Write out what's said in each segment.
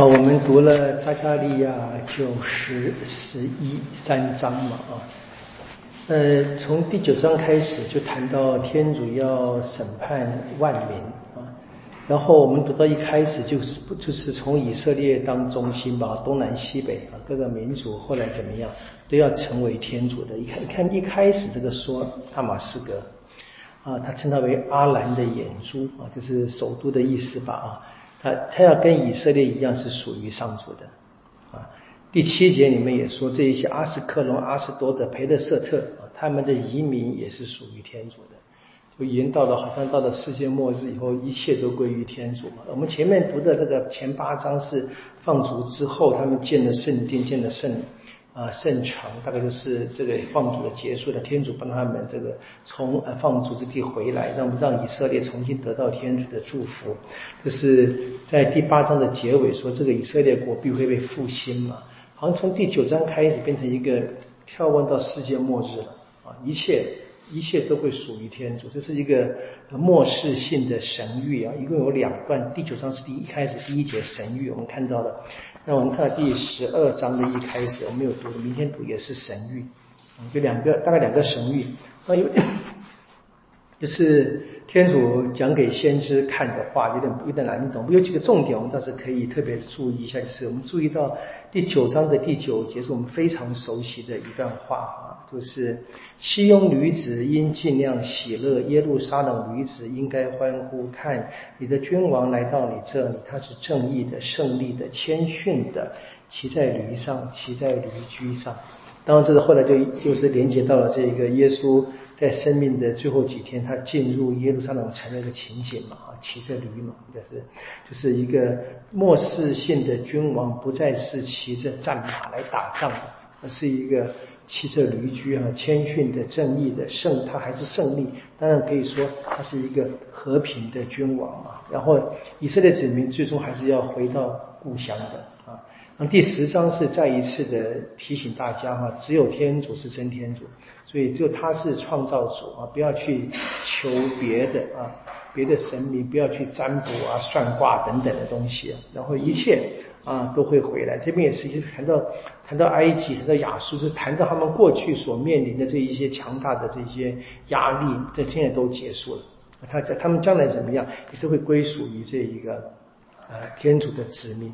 好，我们读了扎加利亚九十、十一三章嘛啊，呃，从第九章开始就谈到天主要审判万民啊，然后我们读到一开始就是不就是从以色列当中心吧，东南西北啊各个民族后来怎么样都要成为天主的。一看，看一开始这个说大马士革啊，他称它为阿兰的眼珠啊，就是首都的意思吧啊。他他要跟以色列一样是属于上主的啊。第七节里面也说，这一些阿斯克隆、阿斯多德、培德瑟特，他们的移民也是属于天主的。就已经到了，好像到了世界末日以后，一切都归于天主嘛。我们前面读的这个前八章是放逐之后，他们建了圣殿，建了圣。啊，圣城大概就是这个放逐的结束了，天主帮他们这个从呃放逐之地回来，让让以色列重新得到天主的祝福。这是在第八章的结尾说，这个以色列国必会被复兴嘛？好像从第九章开始变成一个眺望到世界末日了啊，一切一切都会属于天主，这是一个末世性的神谕啊，一共有两段，第九章是第一开始第一节神谕，我们看到了。那我们看到第十二章的一开始，我没有读，明天读也是神谕，就两个大概两个神谕，那有就是天主讲给先知看的话，有点有点难懂。有几个重点，我们倒是可以特别注意一下，就是我们注意到第九章的第九节是我们非常熟悉的一段话啊，就是西庸女子应尽量喜乐，耶路撒冷女子应该欢呼，看你的君王来到你这里，他是正义的、胜利的、谦逊的，骑在驴上，骑在驴驹上。当然，这个后来就就是连接到了这个耶稣。在生命的最后几天，他进入耶路撒冷城的一个情景嘛，啊，骑着驴嘛，就是就是一个末世性的君王，不再是骑着战马来打仗，而是一个骑着驴驹啊，谦逊的、正义的胜，他还是胜利。当然可以说他是一个和平的君王啊。然后以色列子民最终还是要回到故乡的啊。那第十章是再一次的提醒大家哈，只有天主是真天主。所以，就他是创造主啊，不要去求别的啊，别的神明，不要去占卜啊、算卦等等的东西。然后一切啊都会回来。这边也是一谈到谈到埃及，谈到亚述，就谈到他们过去所面临的这一些强大的这些压力，在现在都结束了。他他们将来怎么样，也都会归属于这一个呃天主的子民。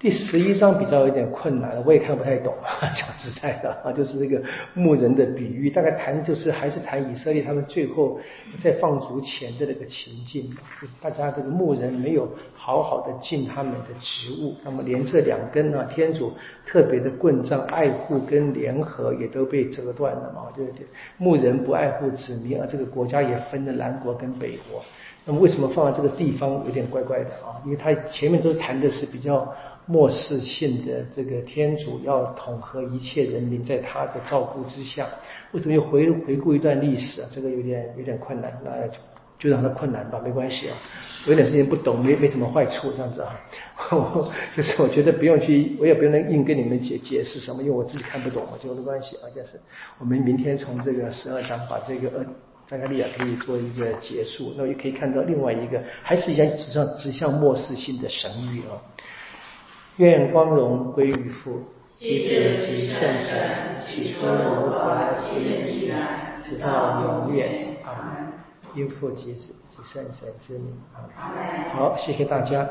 第十一章比较有点困难，我也看不太懂。讲实在的啊，就是这个牧人的比喻，大概谈就是还是谈以色列他们最后在放逐前的那个情境，就是大家这个牧人没有好好的尽他们的职务，那么连这两根啊天主特别的棍杖爱护跟联合也都被折断了嘛，对不对？牧人不爱护子民，而这个国家也分了南国跟北国，那么为什么放在这个地方有点怪怪的啊？因为他前面都谈的是比较。末世性的这个天主要统合一切人民，在他的照顾之下，为什么又回回顾一段历史啊？这个有点有点困难，那就让他困难吧，没关系啊。有点事情不懂，没没什么坏处，这样子啊。就是我觉得不用去，我也不用硬跟你们解解释什么，因为我自己看不懂嘛，就没关系啊。就是我们明天从这个十二章把这个呃扎加利亚可以做一个结束，那也可以看到另外一个，还是一样指向指向末世性的神谕啊。愿光荣归于父，及子及圣神，起初如何，今日必然，直到永远。阿门。因父及子及圣神之名。阿门。好，谢谢大家。